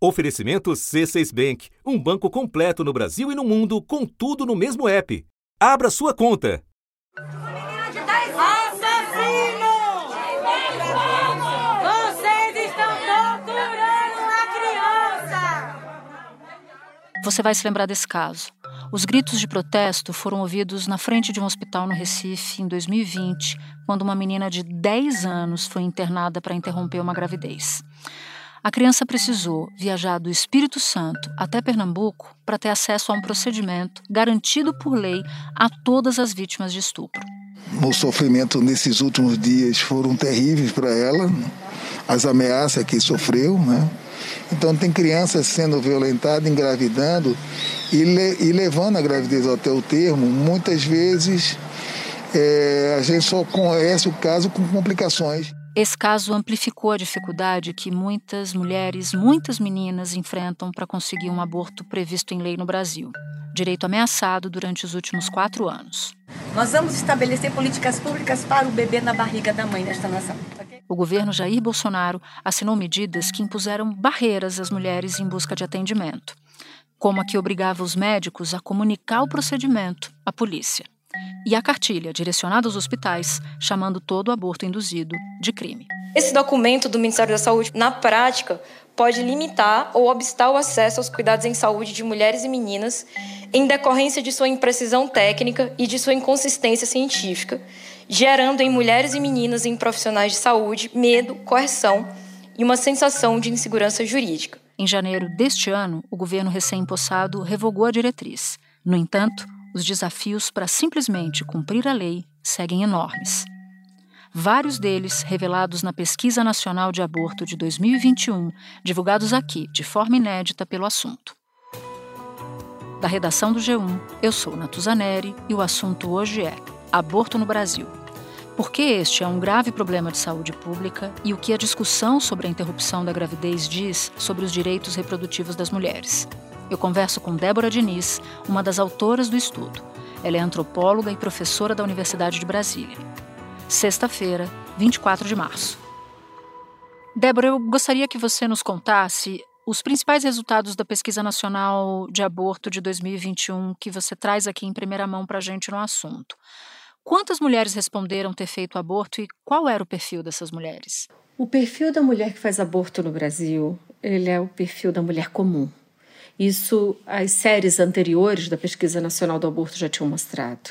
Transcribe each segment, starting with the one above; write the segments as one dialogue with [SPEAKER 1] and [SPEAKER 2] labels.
[SPEAKER 1] Oferecimento C6 Bank, um banco completo no Brasil e no mundo, com tudo no mesmo app. Abra sua conta.
[SPEAKER 2] Você vai se lembrar desse caso. Os gritos de protesto foram ouvidos na frente de um hospital no Recife em 2020, quando uma menina de 10 anos foi internada para interromper uma gravidez. A criança precisou viajar do Espírito Santo até Pernambuco para ter acesso a um procedimento garantido por lei a todas as vítimas de estupro.
[SPEAKER 3] O sofrimento nesses últimos dias foram terríveis para ela, as ameaças que sofreu, né? Então tem crianças sendo violentadas, engravidando e, le e levando a gravidez até o termo. Muitas vezes é, a gente só conhece o caso com complicações.
[SPEAKER 2] Esse caso amplificou a dificuldade que muitas mulheres, muitas meninas enfrentam para conseguir um aborto previsto em lei no Brasil. Direito ameaçado durante os últimos quatro anos.
[SPEAKER 4] Nós vamos estabelecer políticas públicas para o bebê na barriga da mãe desta nação. Okay?
[SPEAKER 2] O governo Jair Bolsonaro assinou medidas que impuseram barreiras às mulheres em busca de atendimento, como a que obrigava os médicos a comunicar o procedimento à polícia e a cartilha direcionada aos hospitais, chamando todo aborto induzido de crime.
[SPEAKER 5] Esse documento do Ministério da Saúde, na prática, pode limitar ou obstar o acesso aos cuidados em saúde de mulheres e meninas em decorrência de sua imprecisão técnica e de sua inconsistência científica, gerando em mulheres e meninas e em profissionais de saúde medo, coerção e uma sensação de insegurança jurídica.
[SPEAKER 2] Em janeiro deste ano, o governo recém-impossado revogou a diretriz. No entanto, os desafios para simplesmente cumprir a lei seguem enormes. Vários deles revelados na Pesquisa Nacional de Aborto de 2021, divulgados aqui de forma inédita pelo assunto. Da redação do G1, eu sou Natuzaneri e o assunto hoje é Aborto no Brasil. Por que este é um grave problema de saúde pública e o que a discussão sobre a interrupção da gravidez diz sobre os direitos reprodutivos das mulheres. Eu converso com Débora Diniz, uma das autoras do estudo. Ela é antropóloga e professora da Universidade de Brasília. Sexta-feira, 24 de março. Débora, eu gostaria que você nos contasse os principais resultados da Pesquisa Nacional de Aborto de 2021 que você traz aqui em primeira mão para a gente no assunto. Quantas mulheres responderam ter feito aborto e qual era o perfil dessas mulheres?
[SPEAKER 6] O perfil da mulher que faz aborto no Brasil, ele é o perfil da mulher comum. Isso as séries anteriores da Pesquisa Nacional do Aborto já tinham mostrado.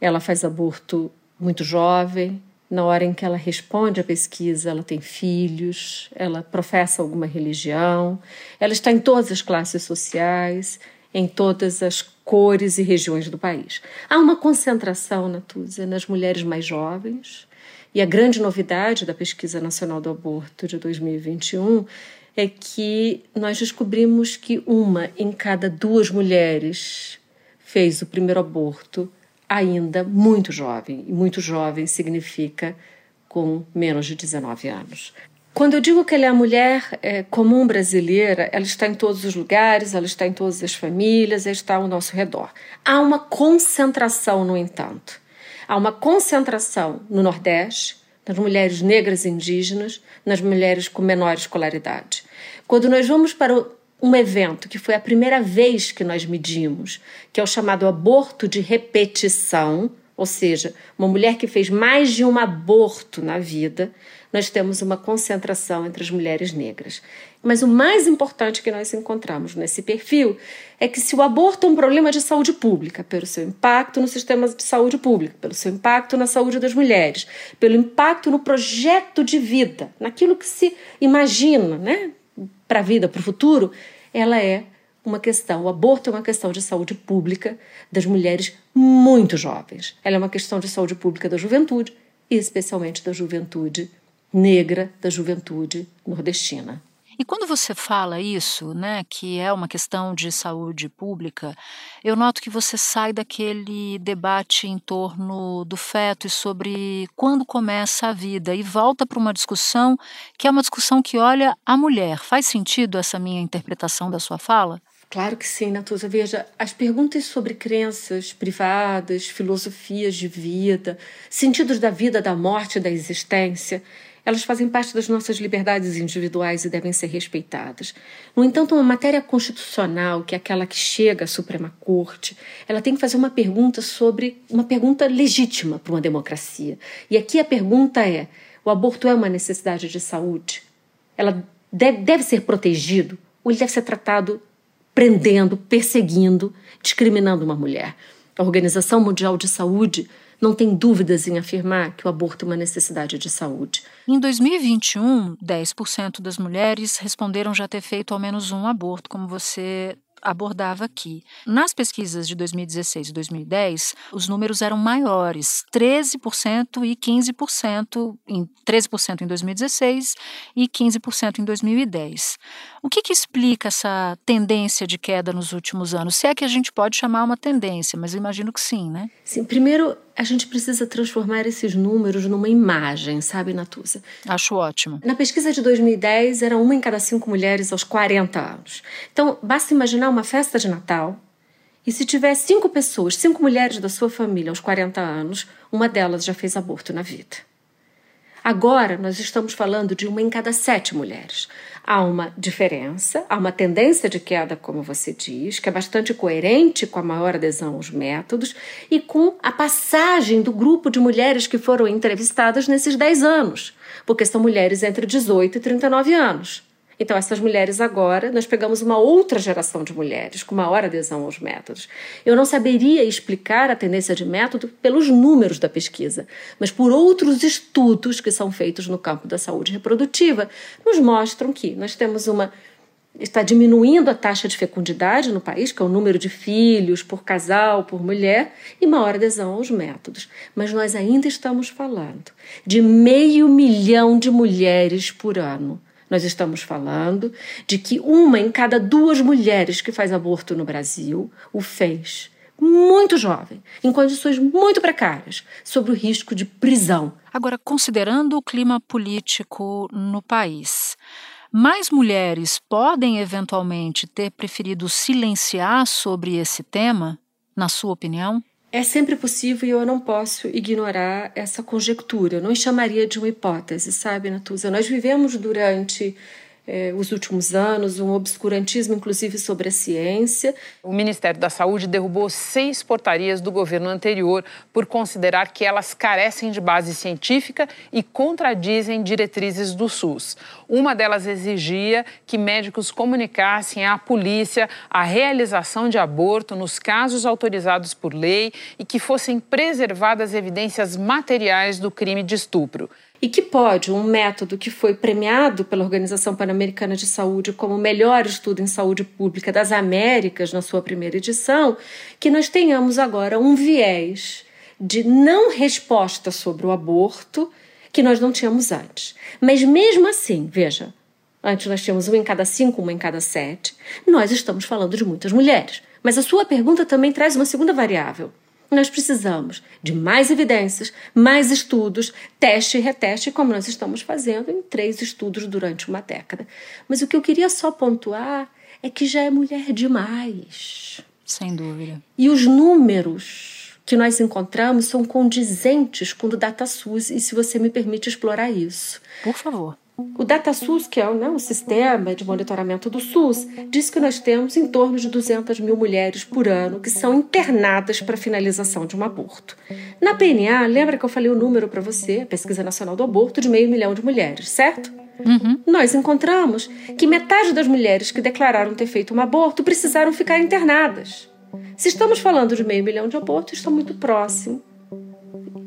[SPEAKER 6] Ela faz aborto muito jovem, na hora em que ela responde à pesquisa, ela tem filhos, ela professa alguma religião, ela está em todas as classes sociais, em todas as cores e regiões do país. Há uma concentração, Natúzia, nas mulheres mais jovens, e a grande novidade da Pesquisa Nacional do Aborto de 2021 é que nós descobrimos que uma em cada duas mulheres fez o primeiro aborto ainda muito jovem. E muito jovem significa com menos de 19 anos. Quando eu digo que ela é a mulher é, comum brasileira, ela está em todos os lugares, ela está em todas as famílias, ela está ao nosso redor. Há uma concentração, no entanto. Há uma concentração no Nordeste, nas mulheres negras indígenas, nas mulheres com menor escolaridade. Quando nós vamos para um evento que foi a primeira vez que nós medimos, que é o chamado aborto de repetição, ou seja, uma mulher que fez mais de um aborto na vida, nós temos uma concentração entre as mulheres negras. Mas o mais importante que nós encontramos nesse perfil é que se o aborto é um problema de saúde pública, pelo seu impacto no sistema de saúde pública, pelo seu impacto na saúde das mulheres, pelo impacto no projeto de vida, naquilo que se imagina, né, para a vida, para o futuro, ela é uma questão, o aborto é uma questão de saúde pública das mulheres muito jovens. Ela é uma questão de saúde pública da juventude, e especialmente da juventude negra, da juventude nordestina.
[SPEAKER 2] E quando você fala isso, né, que é uma questão de saúde pública, eu noto que você sai daquele debate em torno do feto e sobre quando começa a vida e volta para uma discussão que é uma discussão que olha a mulher. Faz sentido essa minha interpretação da sua fala?
[SPEAKER 6] Claro que sim, Natuza. Veja, as perguntas sobre crenças privadas, filosofias de vida, sentidos da vida, da morte, da existência, Elas fazem parte das nossas liberdades individuais e devem ser respeitadas. No entanto, uma matéria constitucional, que é aquela que chega à Suprema Corte, ela tem que fazer uma pergunta sobre uma pergunta legítima para uma democracia. E aqui a pergunta é: o aborto é uma necessidade de saúde? Ela deve, deve ser protegido ou ele deve ser tratado prendendo, perseguindo, discriminando uma mulher? A Organização Mundial de Saúde não tem dúvidas em afirmar que o aborto é uma necessidade de saúde.
[SPEAKER 2] Em 2021, 10% das mulheres responderam já ter feito ao menos um aborto, como você abordava aqui. Nas pesquisas de 2016 e 2010, os números eram maiores, 13% e 15%, em 13% em 2016 e 15% em 2010. O que, que explica essa tendência de queda nos últimos anos? Se é que a gente pode chamar uma tendência, mas imagino que sim, né?
[SPEAKER 6] Sim, primeiro a gente precisa transformar esses números numa imagem, sabe, Natuza?
[SPEAKER 2] Acho ótimo.
[SPEAKER 6] Na pesquisa de 2010, era uma em cada cinco mulheres aos 40 anos. Então, basta imaginar uma festa de Natal e se tiver cinco pessoas, cinco mulheres da sua família aos 40 anos, uma delas já fez aborto na vida. Agora nós estamos falando de uma em cada sete mulheres. Há uma diferença, há uma tendência de queda, como você diz, que é bastante coerente com a maior adesão aos métodos e com a passagem do grupo de mulheres que foram entrevistadas nesses 10 anos, porque são mulheres entre 18 e 39 anos. Então, essas mulheres agora, nós pegamos uma outra geração de mulheres com maior adesão aos métodos. Eu não saberia explicar a tendência de método pelos números da pesquisa, mas por outros estudos que são feitos no campo da saúde reprodutiva, nos mostram que nós temos uma está diminuindo a taxa de fecundidade no país, que é o número de filhos por casal, por mulher, e maior adesão aos métodos. Mas nós ainda estamos falando de meio milhão de mulheres por ano nós estamos falando de que uma em cada duas mulheres que faz aborto no Brasil o fez muito jovem, em condições muito precárias, sob o risco de prisão.
[SPEAKER 2] Agora, considerando o clima político no país, mais mulheres podem eventualmente ter preferido silenciar sobre esse tema, na sua opinião?
[SPEAKER 6] É sempre possível e eu não posso ignorar essa conjectura. Eu não chamaria de uma hipótese, sabe, Natuza? Nós vivemos durante eh, os últimos anos, um obscurantismo, inclusive, sobre a ciência.
[SPEAKER 7] O Ministério da Saúde derrubou seis portarias do governo anterior por considerar que elas carecem de base científica e contradizem diretrizes do SUS. Uma delas exigia que médicos comunicassem à polícia a realização de aborto nos casos autorizados por lei e que fossem preservadas evidências materiais do crime de estupro
[SPEAKER 6] e que pode um método que foi premiado pela Organização Pan-Americana de Saúde como o melhor estudo em saúde pública das Américas na sua primeira edição, que nós tenhamos agora um viés de não resposta sobre o aborto que nós não tínhamos antes. Mas mesmo assim, veja, antes nós tínhamos um em cada cinco, uma em cada sete, nós estamos falando de muitas mulheres. Mas a sua pergunta também traz uma segunda variável. Nós precisamos de mais evidências, mais estudos, teste e reteste, como nós estamos fazendo em três estudos durante uma década. Mas o que eu queria só pontuar é que já é mulher demais.
[SPEAKER 2] Sem dúvida.
[SPEAKER 6] E os números que nós encontramos são condizentes com o DataSUS, e se você me permite explorar isso.
[SPEAKER 2] Por favor.
[SPEAKER 6] O DataSUS, que é né, o sistema de monitoramento do SUS, diz que nós temos em torno de 200 mil mulheres por ano que são internadas para finalização de um aborto. Na PNA, lembra que eu falei o número para você, a Pesquisa Nacional do Aborto, de meio milhão de mulheres, certo?
[SPEAKER 2] Uhum.
[SPEAKER 6] Nós encontramos que metade das mulheres que declararam ter feito um aborto precisaram ficar internadas. Se estamos falando de meio milhão de abortos, está muito próximo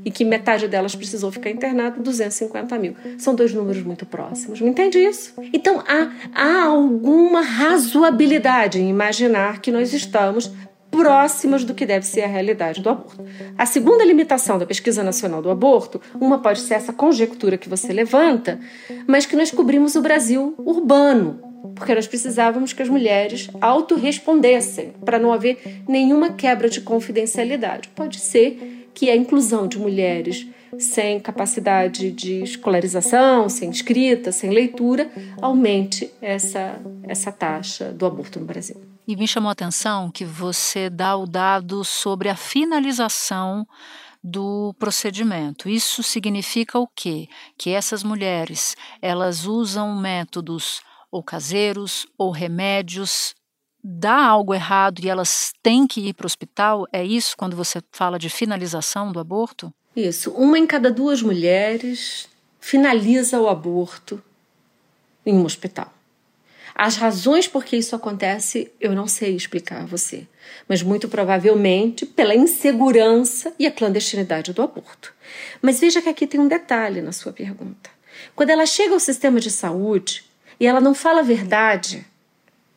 [SPEAKER 6] e que metade delas precisou ficar internada, 250 mil. São dois números muito próximos. Me entende isso? Então há, há alguma razoabilidade em imaginar que nós estamos próximas do que deve ser a realidade do aborto. A segunda limitação da pesquisa nacional do aborto, uma pode ser essa conjectura que você levanta, mas que nós cobrimos o Brasil urbano, porque nós precisávamos que as mulheres autorrespondessem para não haver nenhuma quebra de confidencialidade. Pode ser que a inclusão de mulheres sem capacidade de escolarização, sem escrita, sem leitura, aumente essa, essa taxa do aborto no Brasil.
[SPEAKER 2] E me chamou a atenção que você dá o dado sobre a finalização do procedimento. Isso significa o quê? Que essas mulheres, elas usam métodos ou caseiros ou remédios dá algo errado e elas têm que ir para o hospital? É isso quando você fala de finalização do aborto?
[SPEAKER 6] Isso. Uma em cada duas mulheres finaliza o aborto em um hospital. As razões por que isso acontece, eu não sei explicar a você, mas muito provavelmente pela insegurança e a clandestinidade do aborto. Mas veja que aqui tem um detalhe na sua pergunta. Quando ela chega ao sistema de saúde e ela não fala a verdade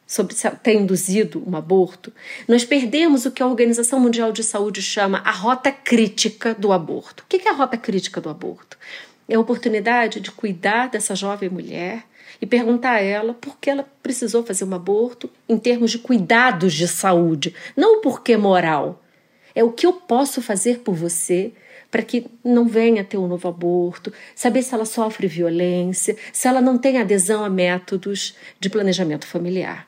[SPEAKER 6] sobre ter induzido um aborto, nós perdemos o que a Organização Mundial de Saúde chama a rota crítica do aborto. O que é a rota crítica do aborto? É a oportunidade de cuidar dessa jovem mulher e perguntar a ela por que ela precisou fazer um aborto em termos de cuidados de saúde, não o porquê moral. É o que eu posso fazer por você para que não venha ter um novo aborto, saber se ela sofre violência, se ela não tem adesão a métodos de planejamento familiar.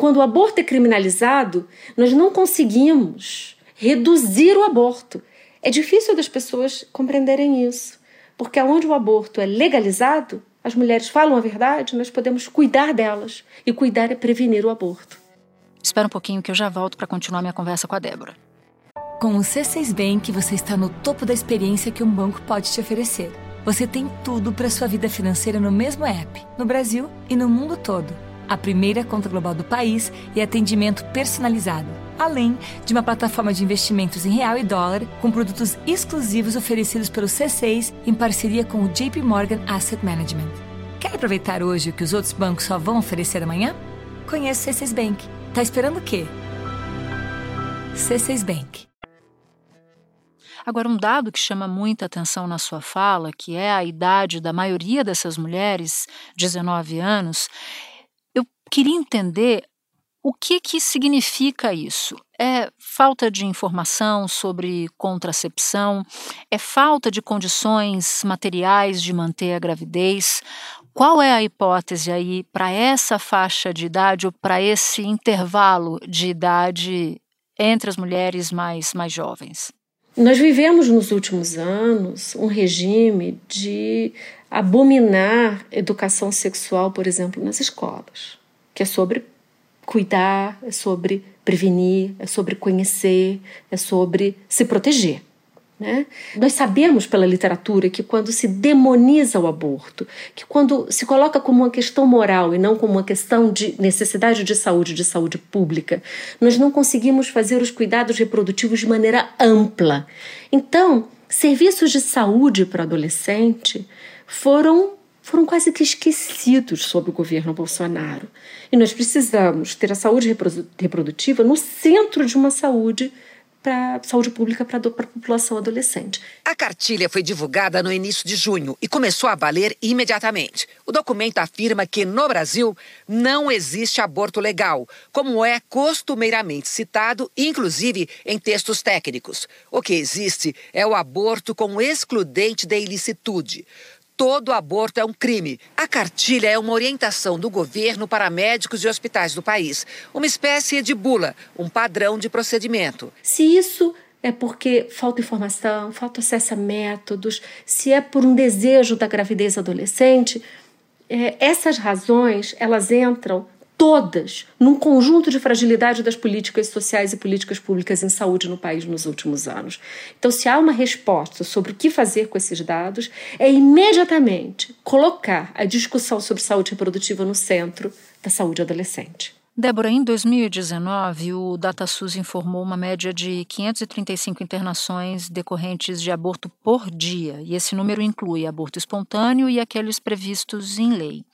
[SPEAKER 6] Quando o aborto é criminalizado, nós não conseguimos reduzir o aborto. É difícil das pessoas compreenderem isso, porque onde o aborto é legalizado, as mulheres falam a verdade, nós podemos cuidar delas. E cuidar é prevenir o aborto.
[SPEAKER 2] Espera um pouquinho que eu já volto para continuar minha conversa com a Débora.
[SPEAKER 8] Com o C6 Bank, você está no topo da experiência que um banco pode te oferecer. Você tem tudo para sua vida financeira no mesmo app, no Brasil e no mundo todo a primeira conta global do país e atendimento personalizado, além de uma plataforma de investimentos em real e dólar com produtos exclusivos oferecidos pelo C6 em parceria com o JP Morgan Asset Management. Quer aproveitar hoje o que os outros bancos só vão oferecer amanhã? Conheça o C6 Bank. Tá esperando o quê? C6 Bank.
[SPEAKER 2] Agora, um dado que chama muita atenção na sua fala, que é a idade da maioria dessas mulheres, 19 anos, queria entender o que, que significa isso? É falta de informação sobre contracepção? É falta de condições materiais de manter a gravidez? Qual é a hipótese aí para essa faixa de idade ou para esse intervalo de idade entre as mulheres mais, mais jovens?
[SPEAKER 6] Nós vivemos nos últimos anos um regime de abominar educação sexual, por exemplo, nas escolas que é sobre cuidar, é sobre prevenir, é sobre conhecer, é sobre se proteger. Né? Nós sabemos pela literatura que quando se demoniza o aborto, que quando se coloca como uma questão moral e não como uma questão de necessidade de saúde, de saúde pública, nós não conseguimos fazer os cuidados reprodutivos de maneira ampla. Então, serviços de saúde para adolescente foram foram quase que esquecidos sob o governo Bolsonaro. E nós precisamos ter a saúde reprodutiva no centro de uma saúde para saúde pública para a população adolescente.
[SPEAKER 9] A cartilha foi divulgada no início de junho e começou a valer imediatamente. O documento afirma que no Brasil não existe aborto legal, como é costumeiramente citado, inclusive em textos técnicos. O que existe é o aborto com excludente de ilicitude todo aborto é um crime. A cartilha é uma orientação do governo para médicos e hospitais do país, uma espécie de bula, um padrão de procedimento.
[SPEAKER 6] Se isso é porque falta informação, falta acesso a métodos, se é por um desejo da gravidez adolescente, é, essas razões elas entram todas num conjunto de fragilidade das políticas sociais e políticas públicas em saúde no país nos últimos anos. Então, se há uma resposta sobre o que fazer com esses dados, é imediatamente colocar a discussão sobre saúde reprodutiva no centro da saúde adolescente.
[SPEAKER 2] Débora, em 2019, o DataSUS informou uma média de 535 internações decorrentes de aborto por dia, e esse número inclui aborto espontâneo e aqueles previstos em lei.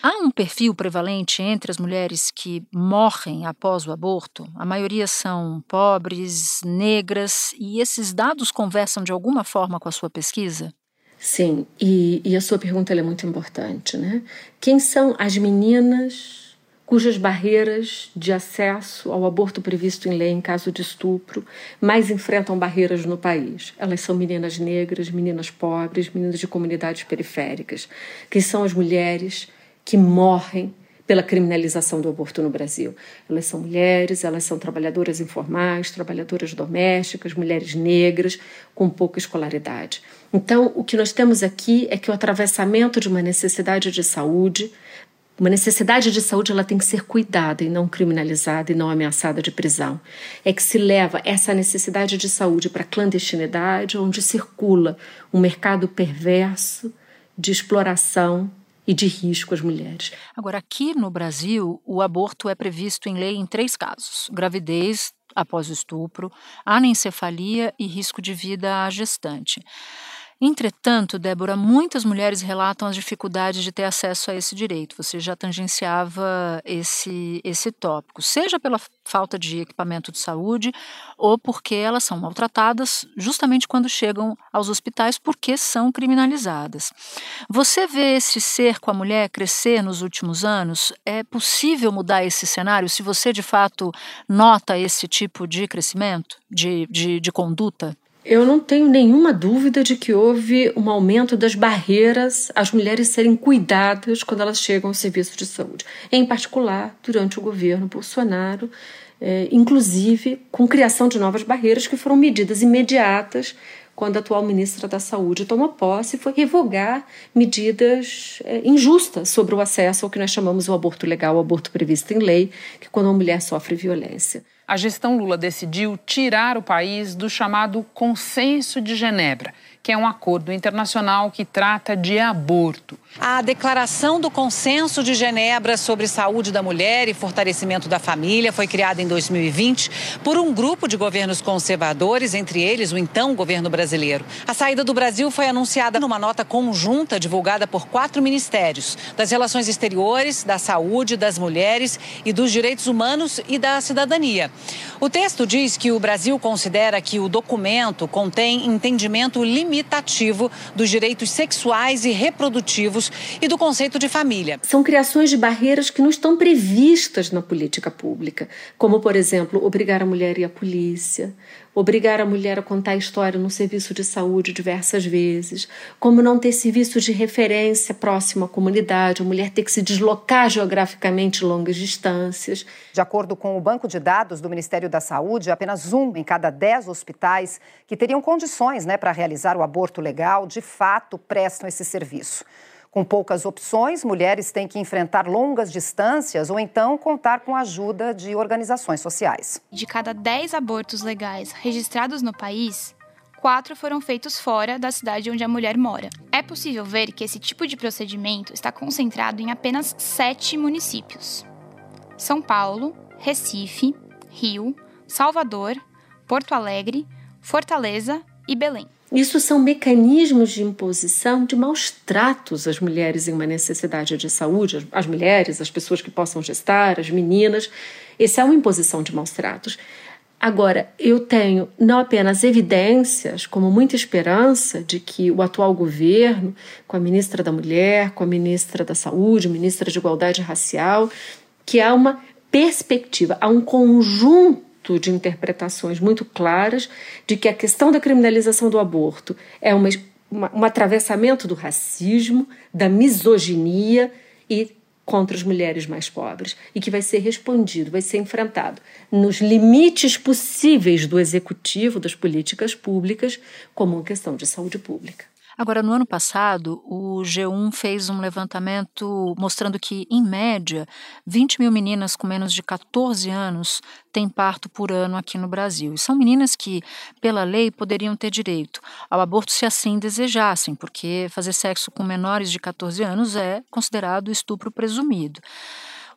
[SPEAKER 2] Há um perfil prevalente entre as mulheres que morrem após o aborto? A maioria são pobres, negras, e esses dados conversam de alguma forma com a sua pesquisa?
[SPEAKER 6] Sim, e, e a sua pergunta é muito importante, né? Quem são as meninas cujas barreiras de acesso ao aborto previsto em lei em caso de estupro mais enfrentam barreiras no país. Elas são meninas negras, meninas pobres, meninas de comunidades periféricas, que são as mulheres que morrem pela criminalização do aborto no Brasil. Elas são mulheres, elas são trabalhadoras informais, trabalhadoras domésticas, mulheres negras com pouca escolaridade. Então, o que nós temos aqui é que o atravessamento de uma necessidade de saúde, uma necessidade de saúde, ela tem que ser cuidada e não criminalizada e não ameaçada de prisão. É que se leva essa necessidade de saúde para a clandestinidade, onde circula um mercado perverso de exploração e de risco às mulheres.
[SPEAKER 2] Agora, aqui no Brasil, o aborto é previsto em lei em três casos: gravidez após estupro, anencefalia e risco de vida à gestante. Entretanto, Débora, muitas mulheres relatam as dificuldades de ter acesso a esse direito. Você já tangenciava esse, esse tópico, seja pela falta de equipamento de saúde ou porque elas são maltratadas justamente quando chegam aos hospitais porque são criminalizadas. Você vê esse ser com a mulher crescer nos últimos anos? É possível mudar esse cenário se você de fato nota esse tipo de crescimento, de, de, de conduta?
[SPEAKER 6] Eu não tenho nenhuma dúvida de que houve um aumento das barreiras às mulheres serem cuidadas quando elas chegam ao serviço de saúde, em particular durante o governo Bolsonaro, é, inclusive com criação de novas barreiras que foram medidas imediatas quando a atual ministra da Saúde tomou posse, foi revogar medidas é, injustas sobre o acesso ao que nós chamamos o aborto legal, o aborto previsto em lei, que quando uma mulher sofre violência
[SPEAKER 7] a gestão Lula decidiu tirar o país do chamado Consenso de Genebra, que é um acordo internacional que trata de aborto.
[SPEAKER 9] A declaração do Consenso de Genebra sobre saúde da mulher e fortalecimento da família foi criada em 2020 por um grupo de governos conservadores, entre eles o então governo brasileiro. A saída do Brasil foi anunciada numa nota conjunta divulgada por quatro ministérios: das Relações Exteriores, da Saúde, das Mulheres e dos Direitos Humanos e da Cidadania. O texto diz que o Brasil considera que o documento contém entendimento limitativo dos direitos sexuais e reprodutivos e do conceito de família.
[SPEAKER 6] São criações de barreiras que não estão previstas na política pública, como, por exemplo, obrigar a mulher a ir à polícia, obrigar a mulher a contar a história no serviço de saúde diversas vezes, como não ter serviço de referência próximo à comunidade, a mulher ter que se deslocar geograficamente longas distâncias.
[SPEAKER 10] De acordo com o banco de dados do Ministério da Saúde, apenas um em cada dez hospitais que teriam condições né, para realizar o aborto legal de fato prestam esse serviço. Com poucas opções, mulheres têm que enfrentar longas distâncias ou então contar com a ajuda de organizações sociais.
[SPEAKER 11] De cada 10 abortos legais registrados no país, quatro foram feitos fora da cidade onde a mulher mora. É possível ver que esse tipo de procedimento está concentrado em apenas sete municípios: São Paulo, Recife, Rio, Salvador, Porto Alegre, Fortaleza e Belém.
[SPEAKER 6] Isso são mecanismos de imposição de maus tratos às mulheres em uma necessidade de saúde, as mulheres, as pessoas que possam gestar, as meninas. Essa é uma imposição de maus tratos. Agora, eu tenho não apenas evidências, como muita esperança de que o atual governo, com a ministra da Mulher, com a ministra da Saúde, ministra de Igualdade Racial, que há uma perspectiva, há um conjunto de interpretações muito claras de que a questão da criminalização do aborto é uma, uma, um atravessamento do racismo, da misoginia e contra as mulheres mais pobres e que vai ser respondido, vai ser enfrentado nos limites possíveis do executivo, das políticas públicas, como uma questão de saúde pública.
[SPEAKER 2] Agora, no ano passado, o G1 fez um levantamento mostrando que, em média, 20 mil meninas com menos de 14 anos têm parto por ano aqui no Brasil. E são meninas que, pela lei, poderiam ter direito ao aborto se assim desejassem, porque fazer sexo com menores de 14 anos é considerado estupro presumido.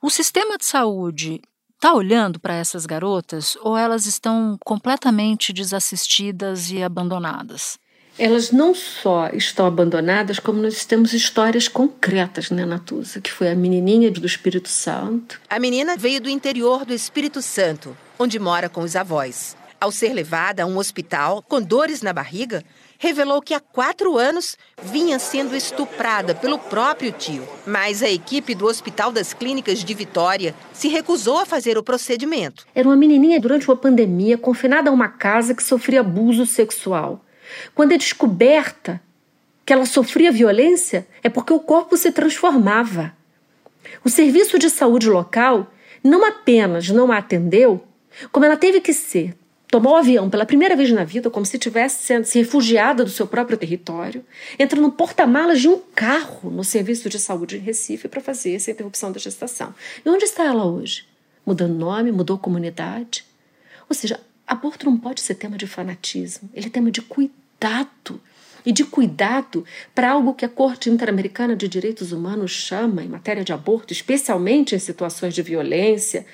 [SPEAKER 2] O sistema de saúde está olhando para essas garotas ou elas estão completamente desassistidas e abandonadas?
[SPEAKER 6] Elas não só estão abandonadas, como nós temos histórias concretas, né, Natuza? Que foi a menininha do Espírito Santo.
[SPEAKER 12] A menina veio do interior do Espírito Santo, onde mora com os avós. Ao ser levada a um hospital com dores na barriga, revelou que há quatro anos vinha sendo estuprada pelo próprio tio. Mas a equipe do Hospital das Clínicas de Vitória se recusou a fazer o procedimento.
[SPEAKER 6] Era uma menininha durante uma pandemia confinada a uma casa que sofria abuso sexual. Quando é descoberta que ela sofria violência, é porque o corpo se transformava. O serviço de saúde local não apenas não a atendeu, como ela teve que ser tomar o avião pela primeira vez na vida, como se tivesse sendo se refugiada do seu próprio território, entra no porta-malas de um carro no serviço de saúde em Recife para fazer essa interrupção da gestação. E onde está ela hoje? Mudando nome, mudou comunidade? Ou seja, aborto não pode ser tema de fanatismo, ele é tema de cuidado. E de cuidado para algo que a Corte Interamericana de Direitos Humanos chama, em matéria de aborto, especialmente em situações de violência,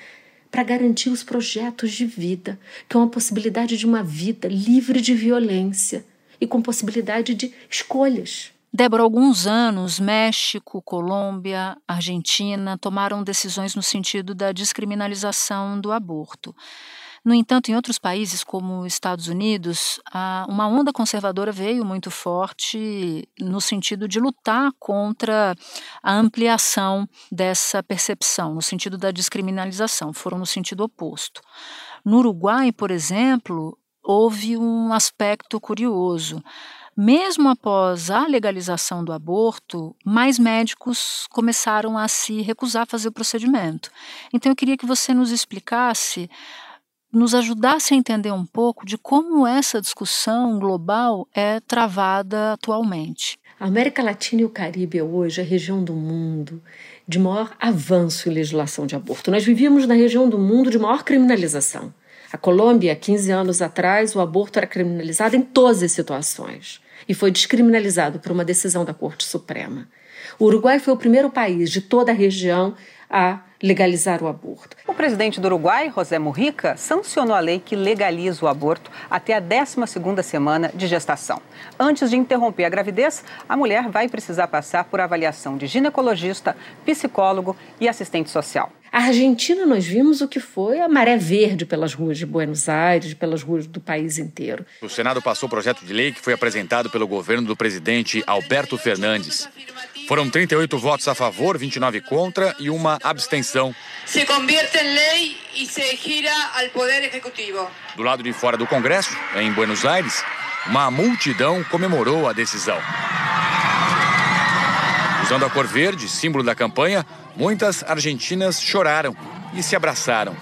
[SPEAKER 6] para garantir os projetos de vida, que é uma possibilidade de uma vida livre de violência e com possibilidade de escolhas.
[SPEAKER 2] Débora, alguns anos, México, Colômbia, Argentina tomaram decisões no sentido da descriminalização do aborto. No entanto, em outros países, como Estados Unidos, uma onda conservadora veio muito forte no sentido de lutar contra a ampliação dessa percepção, no sentido da descriminalização, foram no sentido oposto. No Uruguai, por exemplo, houve um aspecto curioso. Mesmo após a legalização do aborto, mais médicos começaram a se recusar a fazer o procedimento. Então, eu queria que você nos explicasse nos ajudasse a entender um pouco de como essa discussão global é travada atualmente.
[SPEAKER 6] A América Latina e o Caribe é hoje a região do mundo de maior avanço em legislação de aborto. Nós vivíamos na região do mundo de maior criminalização. A Colômbia, 15 anos atrás, o aborto era criminalizado em todas as situações e foi descriminalizado por uma decisão da Corte Suprema. O Uruguai foi o primeiro país de toda a região a legalizar o aborto.
[SPEAKER 13] O presidente do Uruguai, José Mujica, sancionou a lei que legaliza o aborto até a 12ª semana de gestação. Antes de interromper a gravidez, a mulher vai precisar passar por avaliação de ginecologista, psicólogo e assistente social.
[SPEAKER 6] A Argentina, nós vimos o que foi a maré verde pelas ruas de Buenos Aires, pelas ruas do país inteiro.
[SPEAKER 14] O Senado passou o projeto de lei que foi apresentado pelo governo do presidente Alberto Fernandes. Foram 38 votos a favor, 29 contra e uma abstenção.
[SPEAKER 15] Se convierte em lei e se gira ao Poder Executivo.
[SPEAKER 14] Do lado de fora do Congresso, em Buenos Aires, uma multidão comemorou a decisão. Usando a cor verde, símbolo da campanha, muitas argentinas choraram e se abraçaram.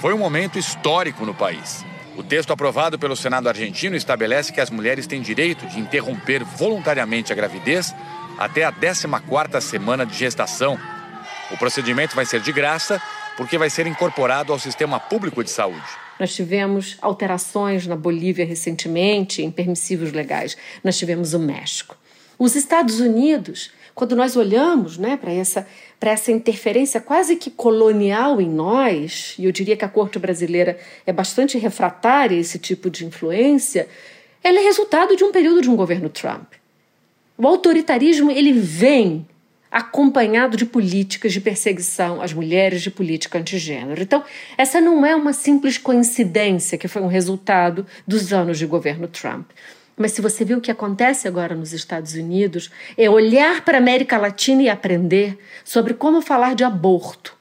[SPEAKER 14] Foi um momento histórico no país. O texto aprovado pelo Senado argentino estabelece que as mulheres têm direito de interromper voluntariamente a gravidez até a 14ª semana de gestação. O procedimento vai ser de graça porque vai ser incorporado ao sistema público de saúde.
[SPEAKER 6] Nós tivemos alterações na Bolívia recentemente em permissivos legais. Nós tivemos o México. Os Estados Unidos, quando nós olhamos né, para essa, essa interferência quase que colonial em nós, e eu diria que a corte brasileira é bastante refratária a esse tipo de influência, ela é resultado de um período de um governo Trump. O autoritarismo ele vem acompanhado de políticas de perseguição às mulheres, de política antigênero. Então, essa não é uma simples coincidência que foi um resultado dos anos de governo Trump. Mas se você viu o que acontece agora nos Estados Unidos, é olhar para a América Latina e aprender sobre como falar de aborto,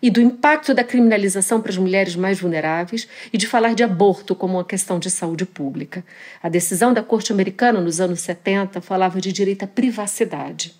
[SPEAKER 6] e do impacto da criminalização para as mulheres mais vulneráveis e de falar de aborto como uma questão de saúde pública. A decisão da Corte Americana nos anos 70 falava de direito à privacidade.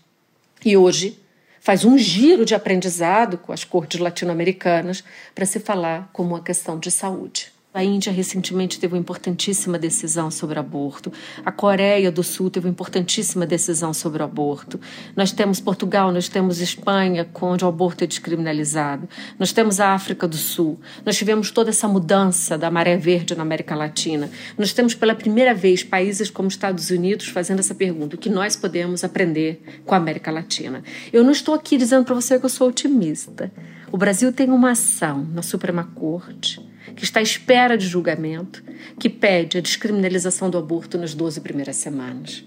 [SPEAKER 6] E hoje faz um giro de aprendizado com as cortes latino-americanas para se falar como uma questão de saúde. A Índia recentemente teve uma importantíssima decisão sobre aborto. A Coreia do Sul teve uma importantíssima decisão sobre o aborto. Nós temos Portugal, nós temos Espanha, onde o aborto é descriminalizado. Nós temos a África do Sul. Nós tivemos toda essa mudança da maré verde na América Latina. Nós temos pela primeira vez países como Estados Unidos fazendo essa pergunta: o que nós podemos aprender com a América Latina? Eu não estou aqui dizendo para você que eu sou otimista. O Brasil tem uma ação na Suprema Corte que está à espera de julgamento, que pede a descriminalização do aborto nas 12 primeiras semanas.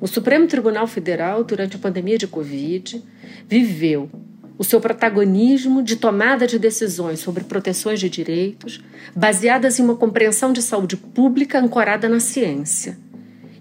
[SPEAKER 6] O Supremo Tribunal Federal, durante a pandemia de Covid, viveu o seu protagonismo de tomada de decisões sobre proteções de direitos baseadas em uma compreensão de saúde pública ancorada na ciência.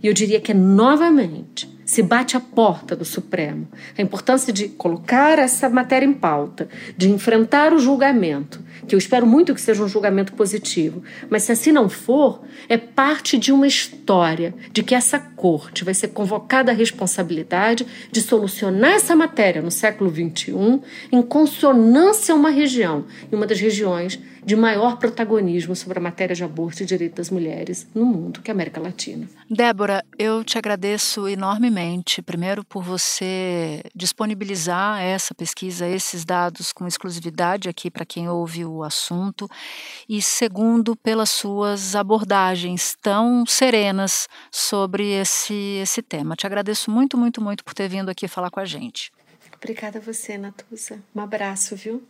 [SPEAKER 6] E eu diria que novamente se bate a porta do Supremo. A importância de colocar essa matéria em pauta, de enfrentar o julgamento, que eu espero muito que seja um julgamento positivo, mas se assim não for, é parte de uma história de que essa corte vai ser convocada a responsabilidade de solucionar essa matéria no século XXI em consonância a uma região, em uma das regiões de maior protagonismo sobre a matéria de aborto e direito das mulheres no mundo, que é a América Latina.
[SPEAKER 2] Débora, eu te agradeço enormemente, primeiro por você disponibilizar essa pesquisa, esses dados com exclusividade aqui para quem ouve o assunto, e segundo pelas suas abordagens tão serenas sobre esse, esse tema. Te agradeço muito, muito, muito por ter vindo aqui falar com a gente.
[SPEAKER 6] Obrigada a você, Natuza. Um abraço, viu?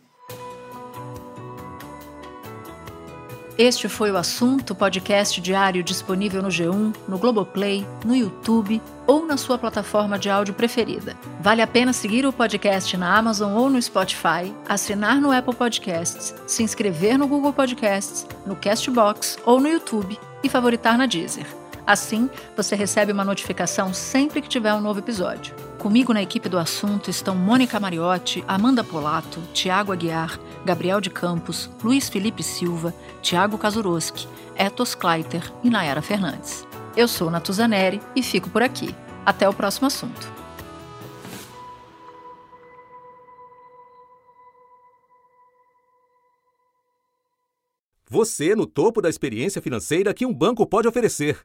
[SPEAKER 2] Este foi o assunto podcast diário disponível no G1, no Globoplay, no YouTube ou na sua plataforma de áudio preferida. Vale a pena seguir o podcast na Amazon ou no Spotify, assinar no Apple Podcasts, se inscrever no Google Podcasts, no Castbox ou no YouTube e favoritar na Deezer. Assim, você recebe uma notificação sempre que tiver um novo episódio. Comigo na equipe do assunto estão Mônica Mariotti, Amanda Polato, Tiago Aguiar, Gabriel de Campos, Luiz Felipe Silva, Tiago Kazuroski, Etos Kleiter e Nayara Fernandes. Eu sou Natuzaneri e fico por aqui. Até o próximo assunto.
[SPEAKER 1] Você no topo da experiência financeira que um banco pode oferecer.